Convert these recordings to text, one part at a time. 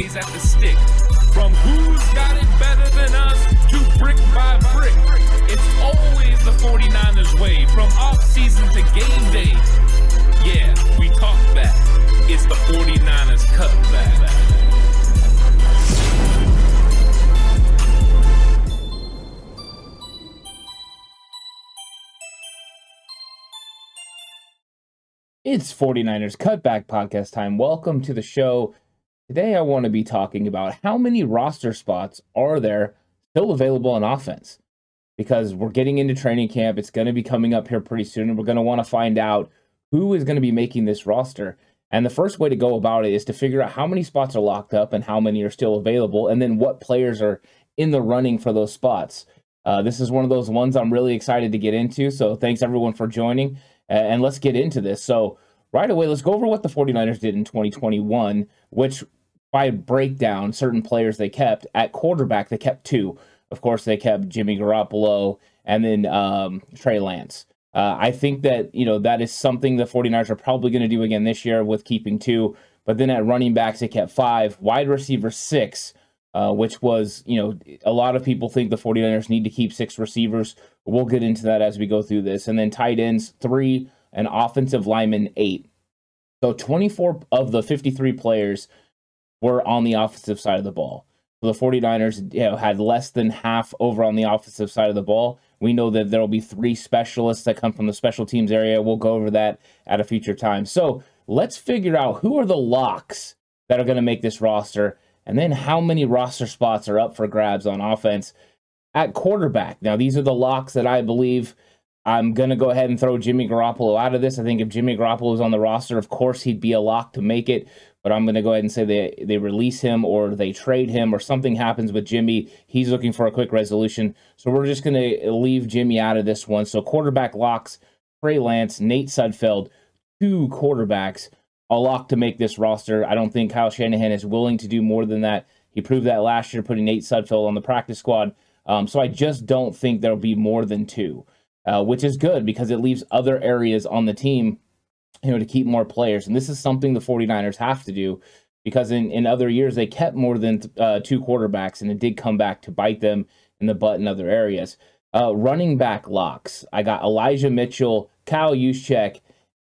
days at the stick. From who's got it better than us to brick by brick. It's always the 49ers way from off season to game day. Yeah, we talk. It's the 49ers cutback. It's 49ers Cutback Podcast time. Welcome to the show. Today, I want to be talking about how many roster spots are there still available on offense? Because we're getting into training camp. It's going to be coming up here pretty soon, and we're going to want to find out who is going to be making this roster. And the first way to go about it is to figure out how many spots are locked up and how many are still available, and then what players are in the running for those spots. Uh, this is one of those ones I'm really excited to get into. So, thanks everyone for joining and let's get into this. So, right away, let's go over what the 49ers did in 2021, which by breakdown, certain players they kept. At quarterback, they kept two. Of course, they kept Jimmy Garoppolo and then um, Trey Lance. Uh, I think that, you know, that is something the 49ers are probably going to do again this year with keeping two. But then at running backs, they kept five. Wide receiver, six. Uh, which was, you know, a lot of people think the 49ers need to keep six receivers. We'll get into that as we go through this. And then tight ends, three, and offensive lineman eight. So 24 of the 53 players were on the offensive side of the ball. So the 49ers you know, had less than half over on the offensive side of the ball. We know that there will be three specialists that come from the special teams area. We'll go over that at a future time. So let's figure out who are the locks that are going to make this roster and then how many roster spots are up for grabs on offense at quarterback. Now, these are the locks that I believe I'm going to go ahead and throw Jimmy Garoppolo out of this. I think if Jimmy Garoppolo is on the roster, of course, he'd be a lock to make it. But I'm going to go ahead and say they, they release him or they trade him or something happens with Jimmy. He's looking for a quick resolution. So we're just going to leave Jimmy out of this one. So quarterback locks, Trey Lance, Nate Sudfeld, two quarterbacks a lock to make this roster. I don't think Kyle Shanahan is willing to do more than that. He proved that last year, putting Nate Sudfeld on the practice squad. Um, so I just don't think there'll be more than two, uh, which is good because it leaves other areas on the team, you know, to keep more players. And this is something the 49ers have to do because in, in other years they kept more than uh, two quarterbacks and it did come back to bite them in the butt in other areas. Uh, running back locks. I got Elijah Mitchell, Kyle Juszczyk,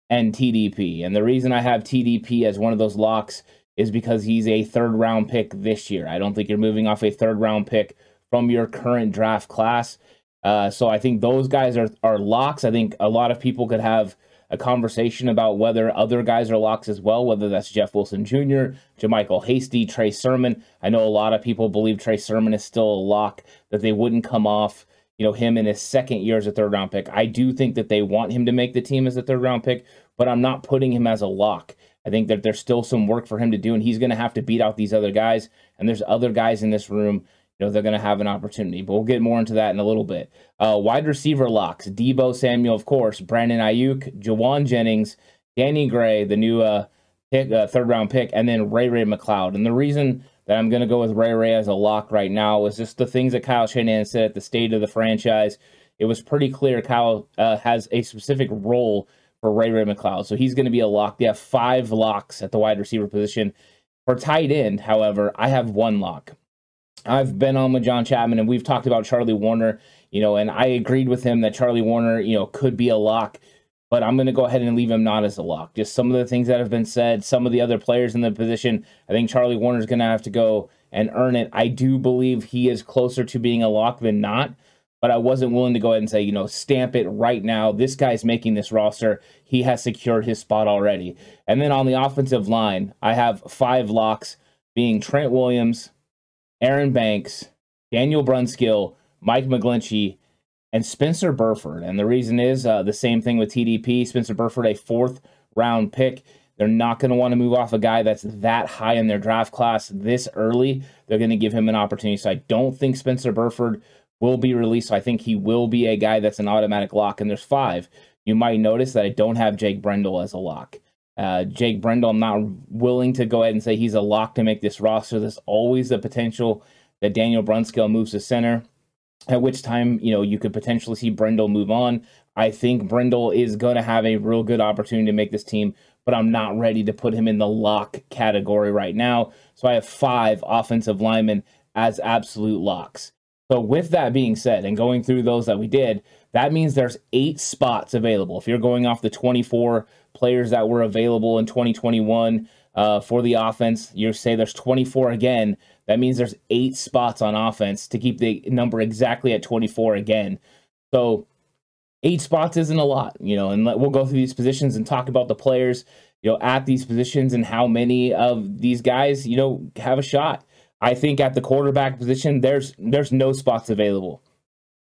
and TDP. And the reason I have TDP as one of those locks is because he's a third round pick this year. I don't think you're moving off a third round pick from your current draft class. Uh, so I think those guys are, are locks. I think a lot of people could have a conversation about whether other guys are locks as well, whether that's Jeff Wilson Jr., JaMycal Hasty, Trey Sermon. I know a lot of people believe Trey Sermon is still a lock, that they wouldn't come off you know, him in his second year as a third round pick. I do think that they want him to make the team as a third round pick, but I'm not putting him as a lock. I think that there's still some work for him to do, and he's going to have to beat out these other guys. And there's other guys in this room, you know, they're going to have an opportunity. But we'll get more into that in a little bit. Uh, wide receiver locks: Deebo Samuel, of course, Brandon Aiyuk, Jauan Jennings, Danny Gray, the new uh, pick, uh, third round pick, and then Ray Ray McCloud. And the reason that I'm going to go with Ray Ray as a lock right now is just the things that Kyle Shanahan said at the state of the franchise. It was pretty clear Kyle uh, has a specific role for Ray Ray McCloud, so he's going to be a lock. They have five locks at the wide receiver position. For tight end, however, I have one lock. I've been on with John Chapman, and we've talked about Charlie Woerner, you know, and I agreed with him that Charlie Woerner, you know, could be a lock but I'm going to go ahead and leave him not as a lock. Just some of the things that have been said, some of the other players in the position. I think Charlie Woerner is going to have to go and earn it. I do believe he is closer to being a lock than not, but I wasn't willing to go ahead and say, you know, stamp it right now. This guy's making this roster. He has secured his spot already. And then on the offensive line, I have five locks being Trent Williams, Aaron Banks, Daniel Brunskill, Mike McGlinchey, and Spencer Burford. And the reason is uh, the same thing with TDP. Spencer Burford, a fourth round pick. They're not going to want to move off a guy that's that high in their draft class this early. They're going to give him an opportunity. So I don't think Spencer Burford will be released. So I think he will be a guy that's an automatic lock. And there's five. You might notice that I don't have Jake Brendel as a lock. Uh, Jake Brendel, I'm not willing to go ahead and say he's a lock to make this roster. There's always the potential that Daniel Brunskill moves to center at which time you know you could potentially see Brendel move on. I think Brendel is going to have a real good opportunity to make this team, but I'm not ready to put him in the lock category right now. So I have five offensive linemen as absolute locks. So, with that being said, and going through those that we did, that means there's eight spots available. If you're going off the 24 players that were available in 2021 uh, for the offense, you say there's 24 again. That means there's eight spots on offense to keep the number exactly at 24 again. So, eight spots isn't a lot, you know, and we'll go through these positions and talk about the players, you know, at these positions and how many of these guys, you know, have a shot. I think at the quarterback position, there's there's no spots available.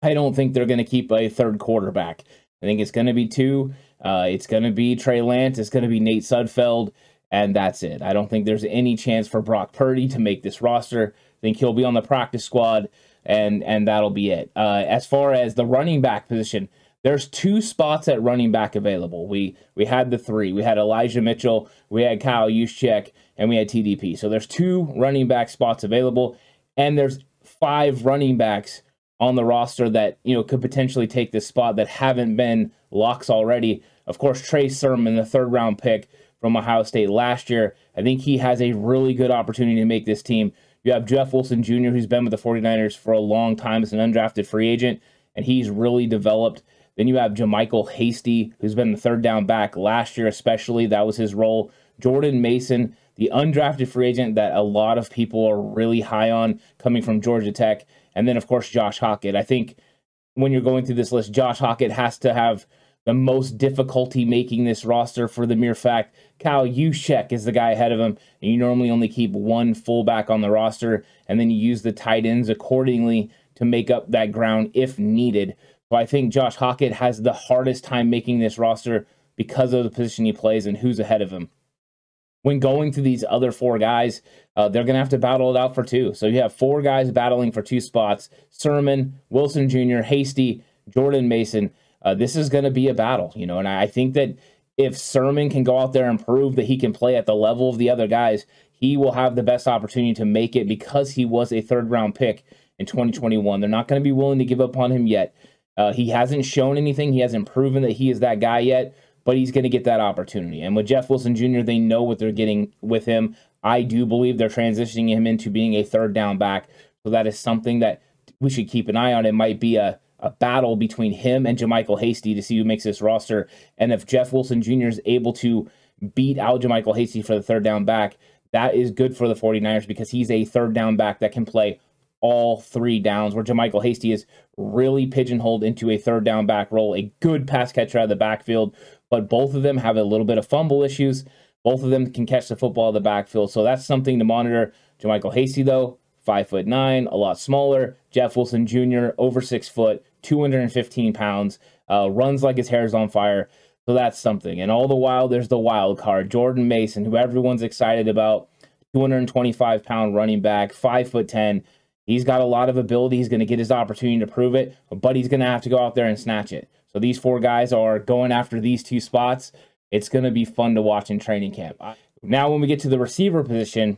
I don't think they're going to keep a third quarterback. I think it's going to be two. Uh, it's going to be Trey Lance. It's going to be Nate Sudfeld, and that's it. I don't think there's any chance for Brock Purdy to make this roster. I think he'll be on the practice squad, and and that'll be it. Uh, as far as the running back position, there's two spots at running back available. We we had the three. We had Elijah Mitchell, we had Kyle Juszczyk, and we had TDP. So there's two running back spots available, and there's five running backs on the roster that you know could potentially take this spot that haven't been locks already. Of course, Trey Sermon, the third round pick from Ohio State last year, I think he has a really good opportunity to make this team. You have Jeff Wilson Jr., who's been with the 49ers for a long time as an undrafted free agent, and he's really developed. Then you have JaMycal Hasty, who's been the third down back last year, especially. That was his role. Jordan Mason, the undrafted free agent that a lot of people are really high on coming from Georgia Tech. And then, of course, Josh Hokit. I think when you're going through this list, Josh Hokit has to have the most difficulty making this roster for the mere fact Kyle Juszczyk is the guy ahead of him, and you normally only keep one fullback on the roster, and then you use the tight ends accordingly to make up that ground if needed. So I think Josh Hokit has the hardest time making this roster because of the position he plays and who's ahead of him when going to these other four guys, uh, they're going to have to battle it out for two. So you have four guys battling for two spots Sermon, Wilson Jr., Hasty, Jordan Mason. Uh, this is going to be a battle, you know, and I think that if Sermon can go out there and prove that he can play at the level of the other guys, he will have the best opportunity to make it because he was a third round pick in 2021. They're not going to be willing to give up on him yet. Uh, he hasn't shown anything. He hasn't proven that he is that guy yet but he's going to get that opportunity. And with Jeff Wilson Jr., they know what they're getting with him. I do believe they're transitioning him into being a third down back. So that is something that we should keep an eye on. It might be a, a battle between him and JaMycal Hasty to see who makes this roster. And if Jeff Wilson Jr. is able to beat out JaMycal Hasty for the third down back, that is good for the 49ers because he's a third down back that can play all three downs, where JaMycal Hasty is really pigeonholed into a third down back role, a good pass catcher out of the backfield but both of them have a little bit of fumble issues. Both of them can catch the football in the backfield, so that's something to monitor. JaMycal Hasty, though, five foot nine, a lot smaller. Jeff Wilson Jr., over six foot, 215 pounds, uh, runs like his hair is on fire. So that's something. And all the while, there's the wild card, Jordan Mason, who everyone's excited about. 225 pound running back, five foot 10. He's got a lot of ability. He's going to get his opportunity to prove it, but he's going to have to go out there and snatch it. So these four guys are going after these two spots. It's going to be fun to watch in training camp. Now, when we get to the receiver position,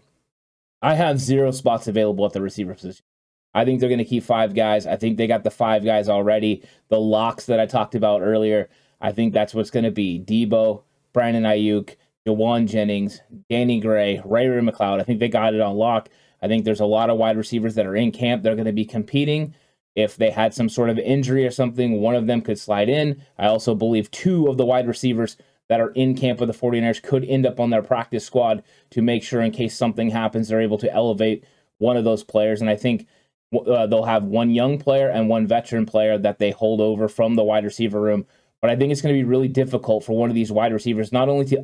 I have zero spots available at the receiver position. I think they're going to keep five guys. I think they got the five guys already. The locks that I talked about earlier, I think that's what's going to be. Deebo, Brandon Aiyuk, Jauan Jennings, Danny Gray, Ray Ray McCloud. I think they got it on lock. I think there's a lot of wide receivers that are in camp. They're going to be competing if they had some sort of injury or something, one of them could slide in. I also believe two of the wide receivers that are in camp with the 49ers could end up on their practice squad to make sure, in case something happens, they're able to elevate one of those players. And I think uh, they'll have one young player and one veteran player that they hold over from the wide receiver room. But I think it's going to be really difficult for one of these wide receivers not only to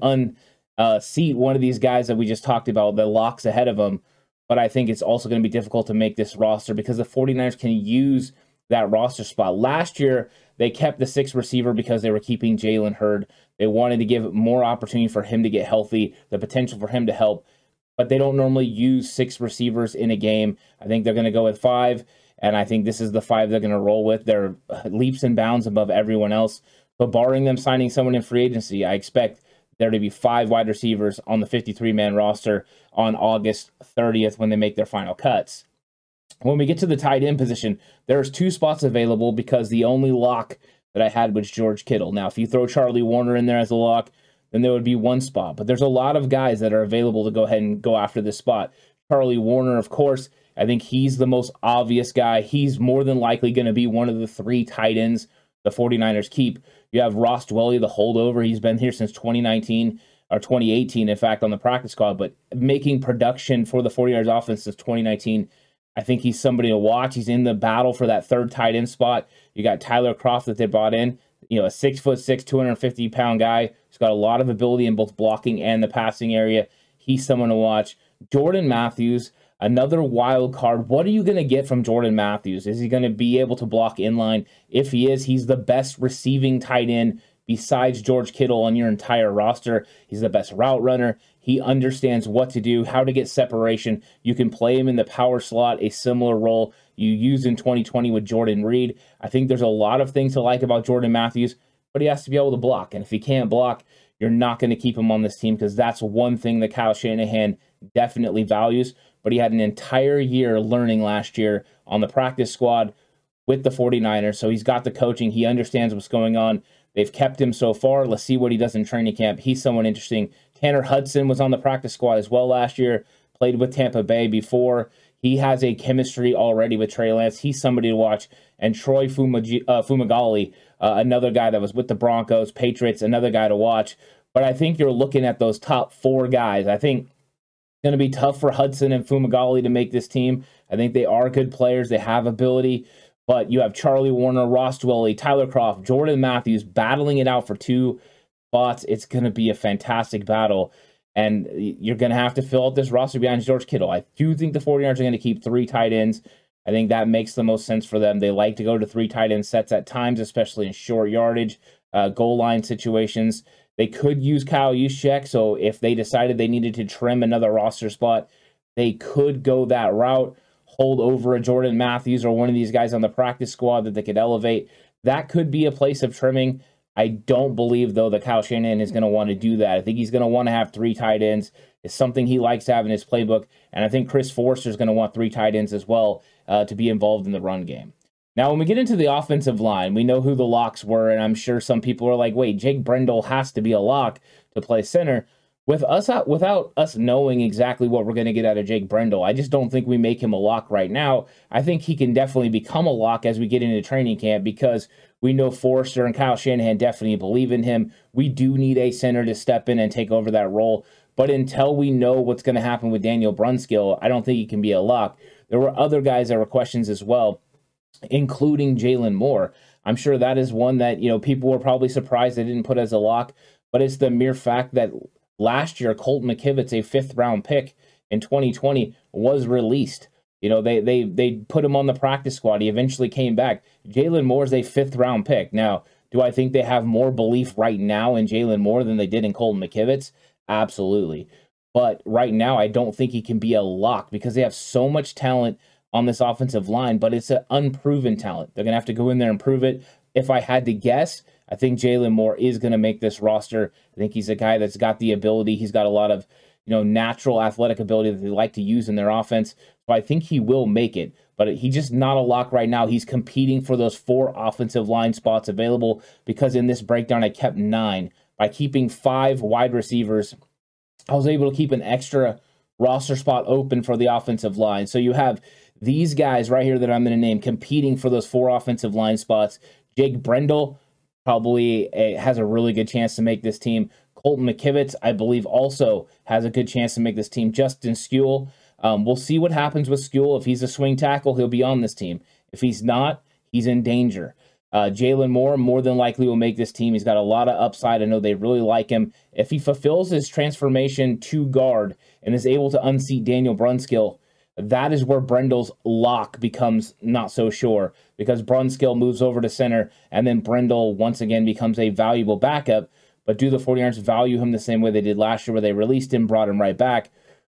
unseat uh, one of these guys that we just talked about, the locks ahead of them, but I think it's also going to be difficult to make this roster because the 49ers can use that roster spot. Last year, they kept the sixth receiver because they were keeping Jalen Hurd. They wanted to give more opportunity for him to get healthy, the potential for him to help, but they don't normally use six receivers in a game. I think they're going to go with five, and I think this is the five they're going to roll with. They're leaps and bounds above everyone else. But barring them signing someone in free agency, I expect there to be five wide receivers on the 53 man roster on August 30th when they make their final cuts. When we get to the tight end position, there's two spots available because the only lock that I had was George Kittle. Now, if you throw Charlie Woerner in there as a lock, then there would be one spot. But there's a lot of guys that are available to go ahead and go after this spot. Charlie Woerner, of course, I think he's the most obvious guy. He's more than likely going to be one of the three tight ends the 49ers keep. You have Ross Dwelley, the holdover. He's been here since 2019 or 2018, in fact, on the practice squad, but making production for the 49ers offense since 2019. I think he's somebody to watch. He's in the battle for that third tight end spot. You got Tyler Kroft that they brought in, you know, a six foot six, 250 pound guy He's got a lot of ability in both blocking and the passing area. He's someone to watch. Jordan Matthews, another wild card. What are you going to get from Jordan Matthews? Is he going to be able to block inline? If he is, he's the best receiving tight end besides George Kittle on your entire roster. He's the best route runner. He understands what to do, how to get separation. You can play him in the power slot, a similar role you used in 2020 with Jordan Reed. I think there's a lot of things to like about Jordan Matthews, but he has to be able to block. And if he can't block, you're not going to keep him on this team because that's one thing that Kyle Shanahan definitely values. But he had an entire year learning last year on the practice squad with the 49ers. So he's got the coaching. He understands what's going on. They've kept him so far. Let's see what he does in training camp. He's someone interesting. Tanner Hudson was on the practice squad as well last year, played with Tampa Bay before. He has a chemistry already with Trey Lance. He's somebody to watch. And Troy Fumagalli, uh, Fumagalli uh, another guy that was with the Broncos, Patriots, another guy to watch. But I think you're looking at those top four guys. I think going to be tough for Hudson and Fumagalli to make this team. I think they are good players. They have ability. But you have Charlie Woerner, Ross Dwelley, Tyler Kroft, Jordan Matthews battling it out for two spots. It's going to be a fantastic battle. And you're going to have to fill out this roster behind George Kittle. I do think the 49ers are going to keep three tight ends. I think that makes the most sense for them. They like to go to three tight end sets at times, especially in short yardage, uh, goal line situations. They could use Kyle Juszczyk. So if they decided they needed to trim another roster spot, they could go that route hold over a Jordan Matthews or one of these guys on the practice squad that they could elevate. That could be a place of trimming. I don't believe though that Kyle Shanahan is going to want to do that. I think he's going to want to have three tight ends. It's something he likes to have in his playbook, and I think Chris Foerster is going to want three tight ends as well uh, to be involved in the run game. Now, when we get into the offensive line, we know who the locks were, and I'm sure some people are like, "Wait, Jake Brendel has to be a lock to play center." with us out without us knowing exactly what we're going to get out of Jake Brendel, I just don't think we make him a lock right now. I think he can definitely become a lock as we get into training camp because we know Foerster and Kyle Shanahan definitely believe in him. We do need a center to step in and take over that role. But until we know what's going to happen with Daniel Brunskill, I don't think he can be a lock. There were other guys that were questions as well, including Jaylon Moore. I'm sure that is one that, you know, people were probably surprised they didn't put as a lock, but it's the mere fact that last year, Colt McKivitz, a fifth round pick in 2020, was released. You know, they they they put him on the practice squad. He eventually came back. Jaylon Moore is a fifth round pick. Now, do I think they have more belief right now in Jaylon Moore than they did in Colton McKivitz? Absolutely. But right now, I don't think he can be a lock because they have so much talent on this offensive line, but it's an unproven talent. They're going to have to go in there and prove it. If I had to guess, I think Jaylon Moore is going to make this roster. I think he's a guy that's got the ability. He's got a lot of, you know, natural athletic ability that they like to use in their offense. So I think he will make it. But he's just not a lock right now. He's competing for those four offensive line spots available because in this breakdown I kept nine. By keeping five wide receivers, I was able to keep an extra roster spot open for the offensive line. So you have these guys right here that I'm going to name competing for those four offensive line spots. Jake Brendel, probably a, has a really good chance to make this team. Colton McKivitz, I believe, also has a good chance to make this team. Justin Skule, um, we'll see what happens with Skule. If he's a swing tackle, he'll be on this team. If he's not, he's in danger. Uh, Jaylon Moore more than likely will make this team. He's got a lot of upside. I know they really like him. If he fulfills his transformation to guard and is able to unseat Daniel Brunskill, that is where Brendel's lock becomes not so sure because Brunskill moves over to center and then Brendel once again becomes a valuable backup. But do the 49ers value him the same way they did last year where they released him, brought him right back?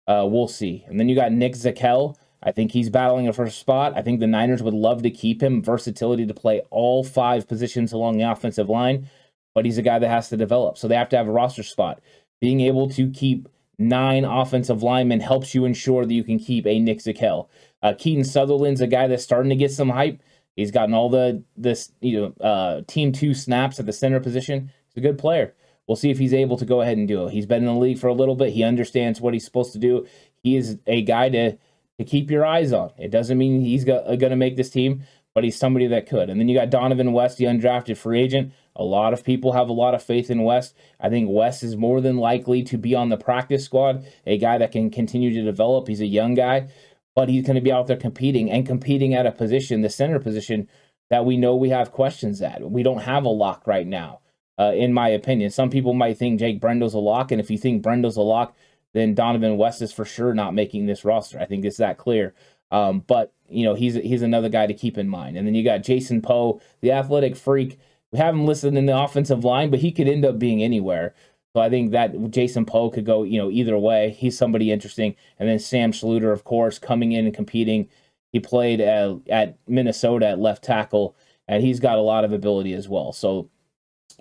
Uh, we'll see. And then you got Nick Zakelj. I think he's battling a first spot. I think the Niners would love to keep him, versatility to play all five positions along the offensive line, but he's a guy that has to develop. So they have to have a roster spot. Being able to keep nine offensive linemen helps you ensure that you can keep a Nick Zakelj. Uh, Keaton Sutherland's a guy that's starting to get some hype. He's gotten all the this you know uh, team two snaps at the center position. He's a good player. we'll see if he's able to go ahead and do it. He's been in the league for a little bit. He understands what he's supposed to do. He is a guy to to keep your eyes on. It doesn't mean he's going to make this team, but he's somebody that could. And then you got Donovan West, the undrafted free agent. A lot of people have a lot of faith in West. I think West is more than likely to be on the practice squad, a guy that can continue to develop. He's a young guy, but he's going to be out there competing and competing at a position, the center position, that we know we have questions at. We don't have a lock right now, uh, in my opinion. Some people might think Jake Brendel's a lock, and if you think Brendel's a lock, then Donovan West is for sure not making this roster. I think it's that clear. Um, but you know he's he's another guy to keep in mind. And then you got Jason Poe, the athletic freak. We have him listed in the offensive line, but he could end up being anywhere. So I think that Jason Poe could go, you know, either way. He's somebody interesting. And then Sam Schlueter, of course, coming in and competing. He played at, at Minnesota at left tackle, and he's got a lot of ability as well. So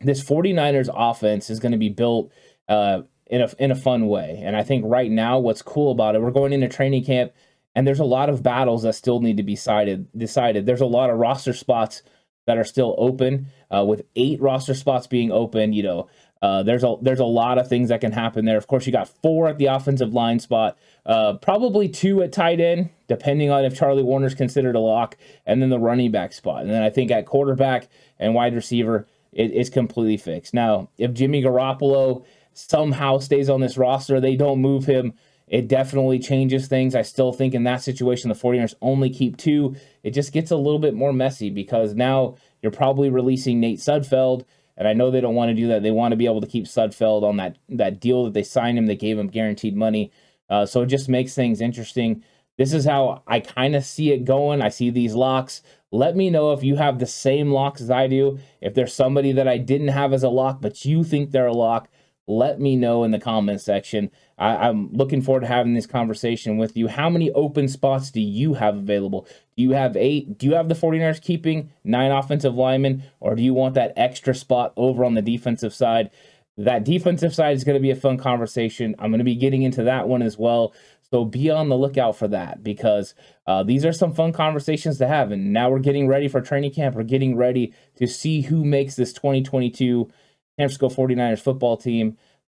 this 49ers offense is going to be built uh, in a in a fun way. And I think right now, what's cool about it, we're going into training camp, and there's a lot of battles that still need to be decided. Decided. There's a lot of roster spots that are still open, uh, with eight roster spots being open. You know, uh, there's a there's a lot of things that can happen there. Of course, you got four at the offensive line spot, uh, probably two at tight end, depending on if Charlie Woerner's considered a lock, and then the running back spot. And then I think at quarterback and wide receiver, it, it's completely fixed. Now, if Jimmy Garoppolo somehow stays on this roster, they don't move him, it definitely changes things. I still think in that situation, the 49ers only keep two. It just gets a little bit more messy because now you're probably releasing Nate Sudfeld. And I know they don't want to do that. They want to be able to keep Sudfeld on that, that deal that they signed him. They gave him guaranteed money. Uh, so it just makes things interesting. This is how I kind of see it going. I see these locks. Let me know if you have the same locks as I do. If there's somebody that I didn't have as a lock, but you think they're a lock, let me know in the comment section. I, am looking forward to having this conversation with you. How many open spots do you have available? Do you have eight? Do you have the 49ers keeping nine offensive linemen, or do you want that extra spot over on the defensive side? That defensive side is going to be a fun conversation. I'm going to be getting into that one as well. So be on the lookout for that because uh, these are some fun conversations to have. And now we're getting ready for training camp. We're getting ready to see who makes this 2022 San Francisco 49ers football team.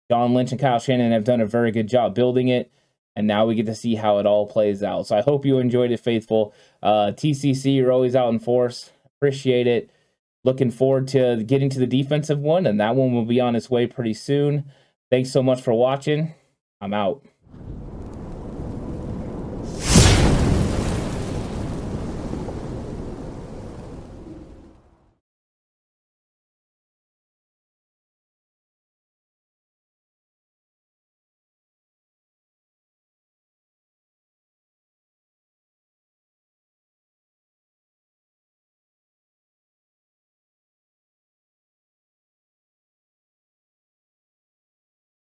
John Lynch and Kyle Shanahan have done a very good job building it. And now we get to see how it all plays out. So I hope you enjoyed it, faithful. Uh, TCC, you're always out in force. Appreciate it. Looking forward to getting to the defensive one, and that one will be on its way pretty soon. Thanks so much for watching. I'm out.